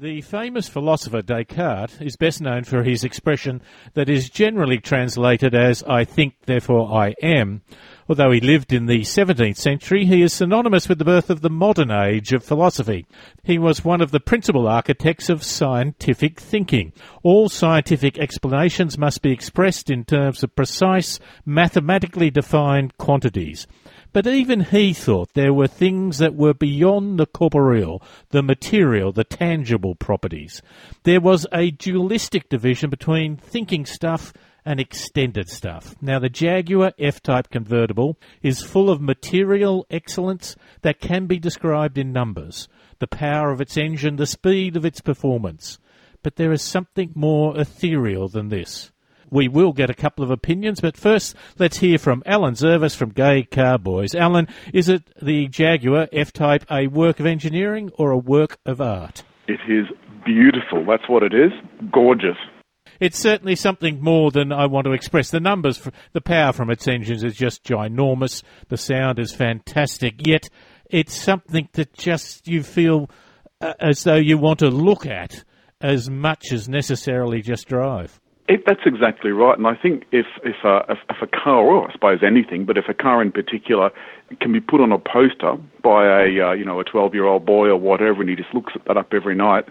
The famous philosopher Descartes is best known for his expression that is generally translated as I think, therefore I am. Although he lived in the 17th century, he is synonymous with the birth of the modern age of philosophy. He was one of the principal architects of scientific thinking. All scientific explanations must be expressed in terms of precise, mathematically defined quantities. But even he thought there were things that were beyond the corporeal, the material, the tangible properties. There was a dualistic division between thinking stuff and extended stuff. Now, the Jaguar F Type convertible is full of material excellence that can be described in numbers the power of its engine, the speed of its performance. But there is something more ethereal than this we will get a couple of opinions, but first let's hear from Alan Zurvas from Gay Car Boys. Alan, is it the Jaguar F-Type a work of engineering or a work of art? It is beautiful. That's what it is. Gorgeous. It's certainly something more than I want to express. The numbers, the power from its engines is just ginormous. The sound is fantastic. Yet it's something that just you feel uh, as though you want to look at as much as necessarily just drive. It, that's exactly right, and I think if if a, if, a car, or I suppose anything, but if a car in particular can be put on a poster by a uh, you know a 12 year old boy or whatever, and he just looks at that up every night,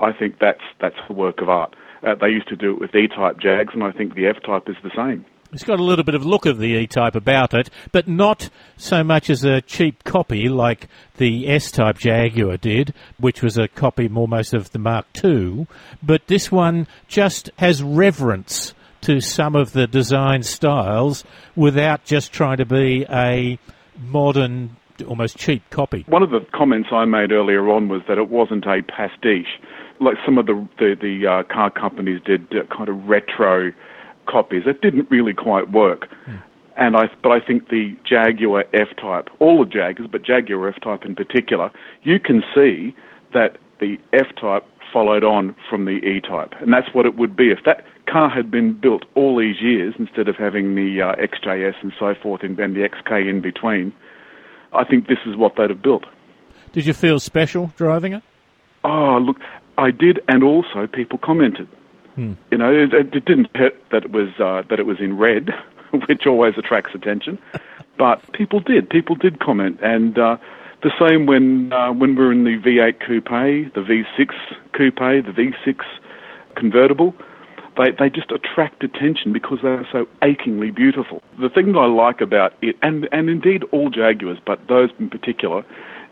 I think that's that's a work of art. Uh, they used to do it with E-type Jags, and I think the F-type is the same. It's got a little bit of look of the E-Type about it, but not so much as a cheap copy like the S-Type Jaguar did, which was a copy almost of the Mark II. But this one just has reverence to some of the design styles without just trying to be a modern, almost cheap copy. One of the comments I made earlier on was that it wasn't a pastiche. Like some of the the, the uh, car companies did uh, kind of retro copies. It didn't really quite work. Mm. And I, but I think the Jaguar F-Type, all the Jaguars, but Jaguar F-Type in particular, you can see that the F-Type followed on from the E-Type, and that's what it would be if that car had been built all these years instead of having the uh, XJS and so forth and, then the XK in between. I think this is what they'd have built. Did you feel special driving it? Oh, look, I did, and also people commented. Hmm. You know, it, it, didn't hurt that it was uh, that it was in red, which always attracts attention. but people did. People did comment, and uh, the same when uh, when we are in the V8 coupe, the V6 coupe, the V6 convertible. They, they just attract attention because they are so achingly beautiful. The thing that I like about it, and, and indeed all Jaguars, but those in particular,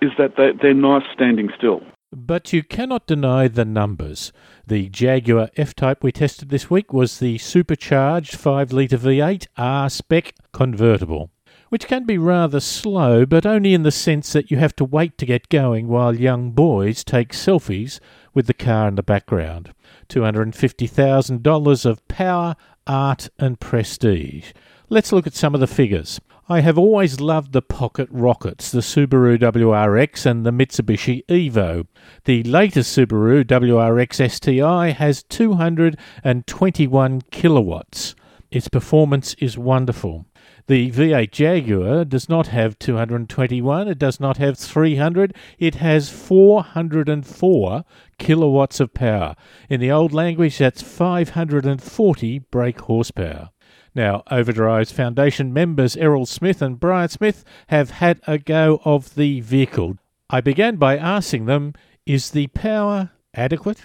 is that they, they're nice standing still. But you cannot deny the numbers. The Jaguar F Type we tested this week was the supercharged 5 litre V8 R spec convertible, which can be rather slow, but only in the sense that you have to wait to get going while young boys take selfies with the car in the background. $250,000 of power, art, and prestige. Let's look at some of the figures. I have always loved the pocket rockets, the Subaru WRX and the Mitsubishi Evo. The latest Subaru WRX STI has 221 kilowatts. Its performance is wonderful. The V8 Jaguar does not have 221, it does not have 300, it has 404 kilowatts of power. In the old language, that's 540 brake horsepower. Now, Overdrive's foundation members Errol Smith and Brian Smith have had a go of the vehicle. I began by asking them, is the power adequate?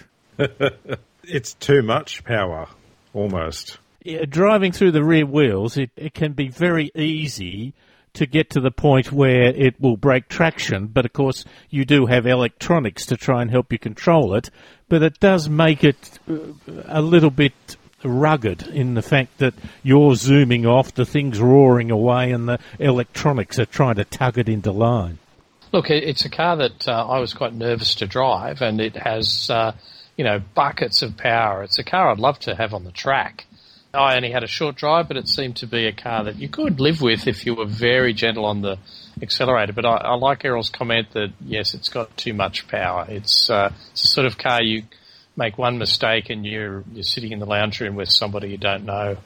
it's too much power, almost. Yeah, driving through the rear wheels, it, it can be very easy to get to the point where it will break traction, but of course you do have electronics to try and help you control it, but it does make it uh, a little bit rugged in the fact that you're zooming off, the thing's roaring away, and the electronics are trying to tug it into line. Look, it's a car that uh, I was quite nervous to drive, and it has, uh, you know, buckets of power. It's a car I'd love to have on the track. I only had a short drive, but it seemed to be a car that you could live with if you were very gentle on the accelerator. But I, I like Errol's comment that yes, it's got too much power. It's, uh, it's the sort of car you make one mistake and you're you're sitting in the lounge room with somebody you don't know.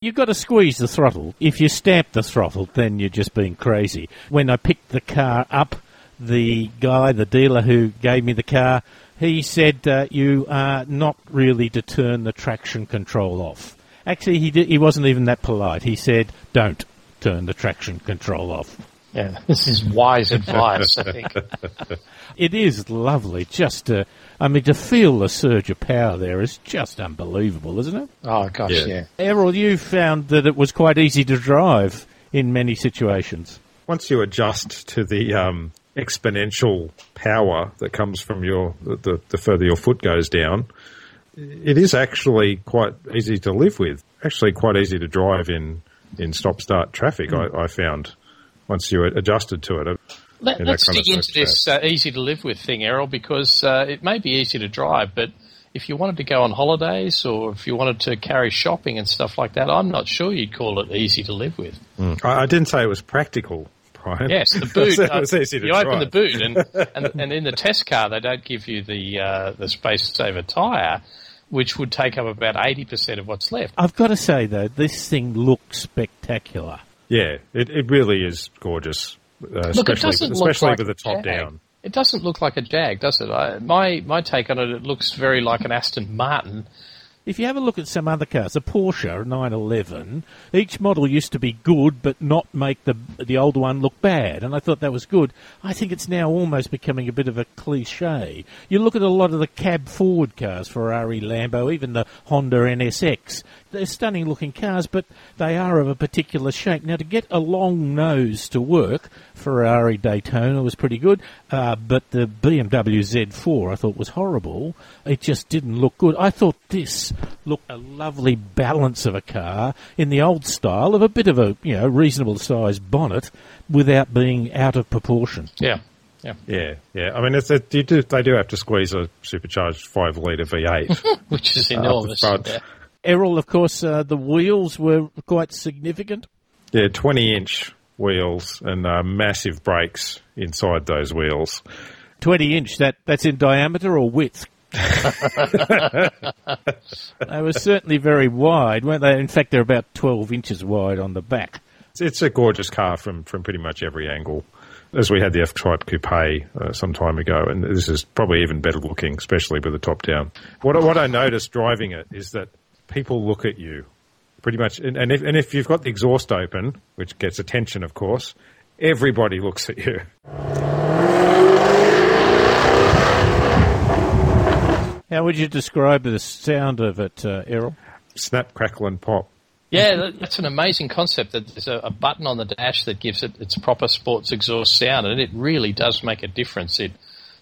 You've got to squeeze the throttle. If you stamp the throttle, then you're just being crazy. When I picked the car up, the guy, the dealer who gave me the car, he said uh, you are not really to turn the traction control off. Actually, he did, he wasn't even that polite. He said, "Don't turn the traction control off." Yeah, this is wise advice, I think. It is lovely. Just to, I mean, to feel the surge of power there is just unbelievable, isn't it? Oh, gosh, Yeah. yeah. Errol, you found that it was quite easy to drive in many situations. Once you adjust to the um, exponential power that comes from your the, the, the further your foot goes down, it is actually quite easy to live with. Actually, quite easy to drive in in stop start traffic. I, I found once you're adjusted to it. Let, in that us dig into this uh, easy to live with thing, Errol, because uh, it may be easy to drive, but if you wanted to go on holidays or if you wanted to carry shopping and stuff like that, I'm not sure you'd call it easy to live with. I, I didn't say it was practical, Brian. Yes, the boot. said uh, easy to you open the boot, and, and and in the test car, they don't give you the uh, the space saver tyre, which would take up about eighty percent of what's left. I've got to say though, this thing looks spectacular. Yeah, it, it really is gorgeous. Uh, Look, it especially especially like with the top Jag. down. It doesn't look like a Jag, does it? I, my my take on it, it looks very like an Aston Martin. If you have a look at some other cars, a Porsche 911, each model used to be good but not make the the older one look bad, and I thought that was good. I think it's now almost becoming a bit of a cliche. You look at a lot of the cab forward cars, Ferrari, Lambo, even the Honda NSX. They're stunning looking cars, but they are of a particular shape. Now, to get a long nose to work, Ferrari Daytona was pretty good, uh, but the BMW Z4 I thought was horrible. It just didn't look good. I thought this looked a lovely balance of a car in the old style of a bit of a you know reasonable sized bonnet without being out of proportion. Yeah, yeah. Yeah, yeah. I mean, it's a, you do, they do have to squeeze a supercharged five litre V8. Which is Uh, enormous. but- yeah. Errol, of course, uh, the wheels were quite significant. yeah, twenty inch wheels and uh, massive brakes inside those wheels. 20 inch, that, that's in diameter or width? they were certainly very wide, weren't they? In fact, they're about 12 inches wide on the back. It's, a gorgeous car from from pretty much every angle. As we had the F Type Coupe uh, some time ago, and this is probably even better looking, especially with the top down. What I- what I noticed driving it is that people look at you pretty much, and, and if and if you've got the exhaust open, which gets attention, of course, everybody looks at you. How would you describe the sound of it, uh, Errol? Snap, crackle, and pop. Yeah, that's an amazing concept. That there's a, a button on the dash that gives it its proper sports exhaust sound, and it really does make a difference. It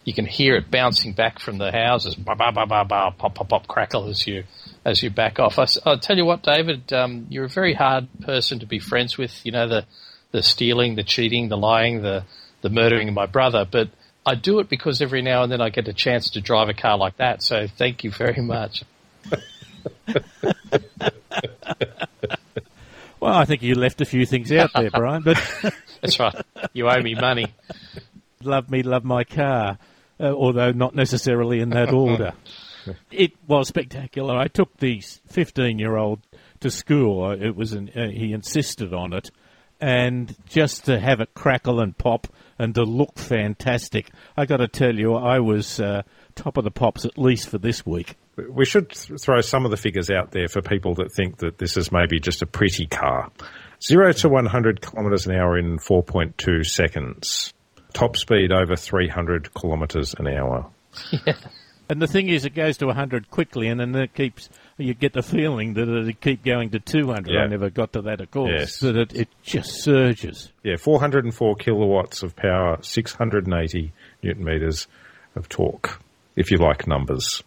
you can hear it bouncing back from the houses, ba ba ba ba ba, pop pop pop, crackle as you as you back off. I, will tell you what, David, um, you're a very hard person to be friends with. You know the the stealing, the cheating, the lying, the the murdering of my brother, but. I do it because every now and then I get a chance to drive a car like that. So thank you very much. Well, I think you left a few things out there, Brian, but That's right. You owe me money. love me, love my car, uh, although not necessarily in that order. it was spectacular. I took the 15 year old to school. It was an, uh, he insisted on it, and just to have it crackle and pop and to look fantastic, I got to tell you, I was uh, top of the pops at least for this week. We should th- throw some of the figures out there for people that think that this is maybe just a pretty car. Zero to 100 kilometres an hour in 4.2 seconds. Top speed over 300 kilometres an hour. And the thing is, it goes to 100 quickly, and then it keeps. You get the feeling that it'd keep going to 200. I never got to that, of course. Yes. But it, it just surges. Yeah, 404 kilowatts of power, 680 newton meters of torque, if you like numbers.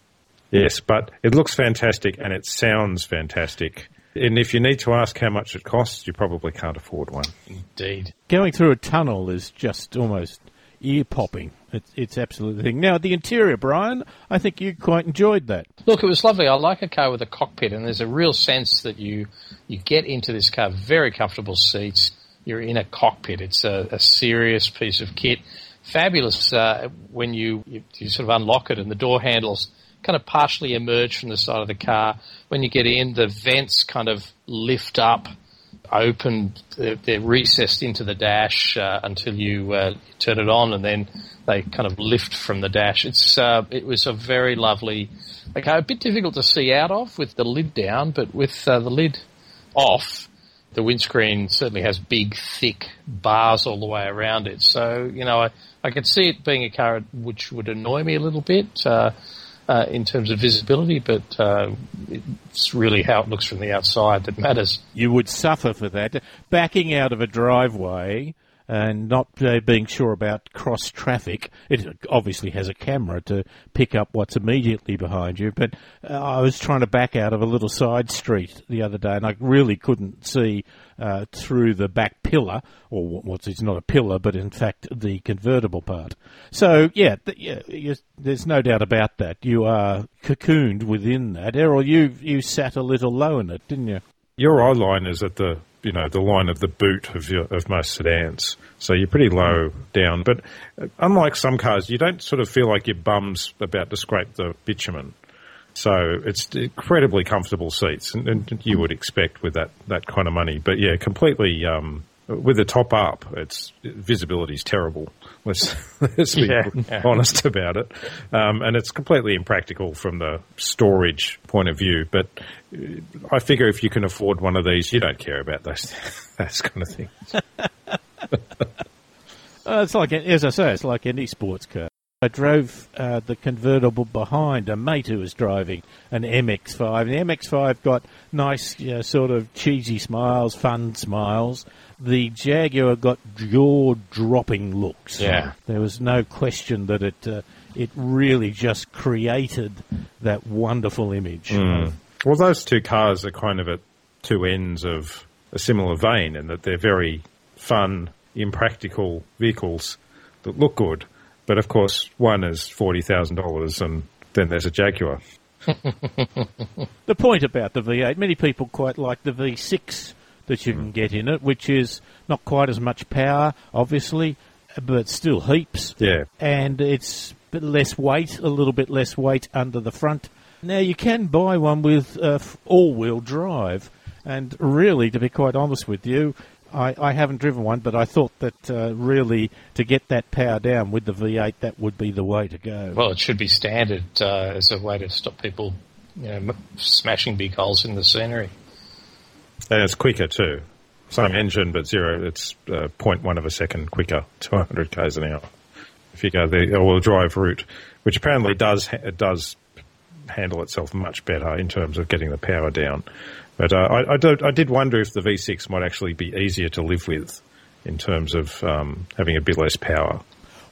Yes, but it looks fantastic and it sounds fantastic. And if you need to ask how much it costs, you probably can't afford one. Indeed. Going through a tunnel is just almost ear popping. It's, it's absolutely thing. Now, the interior, Brian, I think you quite enjoyed that. Look, it was lovely. I like a car with a cockpit, and there's a real sense that you you get into this car. Very comfortable seats. You're in a cockpit. It's a, a serious piece of kit. Fabulous uh, when you, you you sort of unlock it and the door handles kind of partially emerge from the side of the car. When you get in, the vents kind of lift up open, they're, they're recessed into the dash uh, until you uh, turn it on, and then they kind of lift from the dash. It's uh, it was a very lovely, okay, a bit difficult to see out of with the lid down, but with uh, the lid off, the windscreen certainly has big, thick bars all the way around it. So you know, I I could see it being a car which would annoy me a little bit. Uh, in terms of visibility, but uh, it's really how it looks from the outside that matters. You would suffer for that. Backing out of a driveway and not uh, being sure about cross traffic. It obviously has a camera to pick up what's immediately behind you, but uh, I was trying to back out of a little side street the other day and I really couldn't see uh, through the back pillar, or what's it's not a pillar, but in fact the convertible part. So yeah, th- yeah there's no doubt about that. You are cocooned within that. Errol, you you sat a little low in it, didn't you? Your eye line is at the you know the line of the boot of your, of most sedans, so you're pretty low down. But uh, unlike some cars, you don't sort of feel like your bum's about to scrape the bitumen. So it's incredibly comfortable seats, and, and you would expect with that that kind of money. But yeah, completely um, with the top up, it's visibility is terrible. Let's let's be yeah, yeah. honest about it, um, and it's completely impractical from the storage point of view. But I figure if you can afford one of these, you don't care about those those kind of things. uh, it's like as I say, it's like any sports car. I drove uh, the convertible behind a mate who was driving an MX-5. And the MX-5 got nice, you know, sort of cheesy smiles, fun smiles. The Jaguar got jaw-dropping looks. Yeah, there was no question that it uh, it really just created that wonderful image. Mm. Well, those two cars are kind of at two ends of a similar vein, in that they're very fun, impractical vehicles that look good but of course, one is $40,000 and then there's a Jaguar. the point about the V8, many people quite like the V6 that you can mm. get in it, which is not quite as much power, obviously, but still heaps. Yeah. And it's less weight, a little bit less weight under the front. Now, you can buy one with uh, all wheel drive. And really, to be quite honest with you, I, I haven't driven one, but I thought that uh, really to get that power down with the V8, that would be the way to go. Well, it should be standard uh, as a way to stop people, you know, smashing big holes in the scenery. And it's quicker too. Same engine, but zero. It's uh, 0.1 of a second quicker 200 k's an hour. If you go the all-wheel drive route, which apparently does it does handle itself much better in terms of getting the power down. But uh, I, I, I, did wonder if the V6 might actually be easier to live with in terms of um, having a bit less power.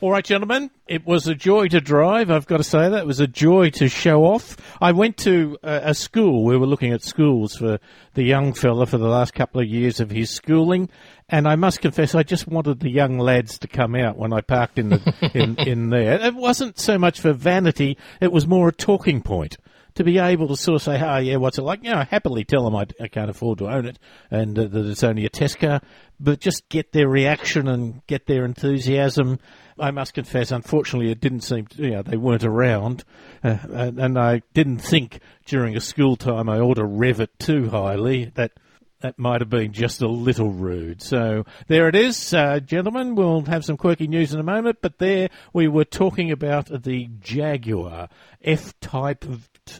All right, gentlemen, it was a joy to drive. I've got to say that it was a joy to show off. I went to a, a school. We were looking at schools for the young fella for the last couple of years of his schooling, and I must confess, I just wanted the young lads to come out when I parked in the in, in there. It wasn't so much for vanity; it was more a talking point to be able to sort of say, oh, yeah, what's it like? You know, happily tell them I, I can't afford to own it and uh, that it's only a test car, but just get their reaction and get their enthusiasm. I must confess, unfortunately, it didn't seem, to, you know, they weren't around, uh, and, and I didn't think during a school time I ought to rev it too highly. That that might have been just a little rude. So there it is, uh, gentlemen. We'll have some quirky news in a moment, but there we were talking about the Jaguar F-Type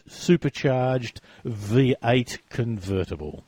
supercharged V8 convertible.